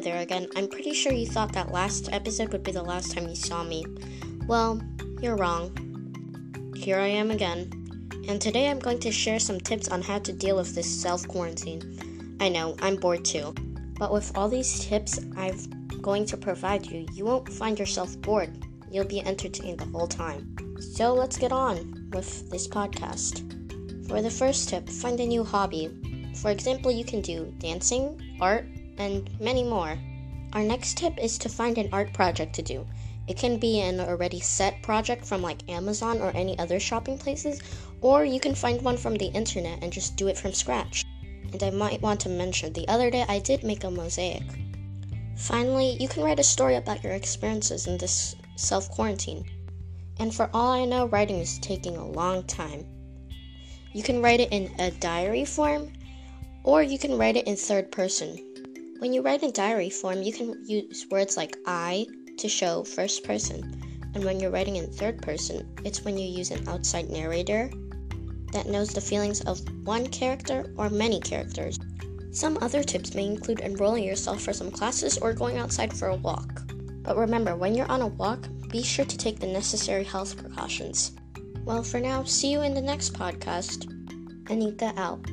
There again. I'm pretty sure you thought that last episode would be the last time you saw me. Well, you're wrong. Here I am again. And today I'm going to share some tips on how to deal with this self quarantine. I know, I'm bored too. But with all these tips I'm going to provide you, you won't find yourself bored. You'll be entertained the whole time. So let's get on with this podcast. For the first tip, find a new hobby. For example, you can do dancing, art, and many more. Our next tip is to find an art project to do. It can be an already set project from like Amazon or any other shopping places, or you can find one from the internet and just do it from scratch. And I might want to mention the other day I did make a mosaic. Finally, you can write a story about your experiences in this self quarantine. And for all I know, writing is taking a long time. You can write it in a diary form, or you can write it in third person. When you write in diary form, you can use words like I to show first person. And when you're writing in third person, it's when you use an outside narrator that knows the feelings of one character or many characters. Some other tips may include enrolling yourself for some classes or going outside for a walk. But remember, when you're on a walk, be sure to take the necessary health precautions. Well, for now, see you in the next podcast. Anika out.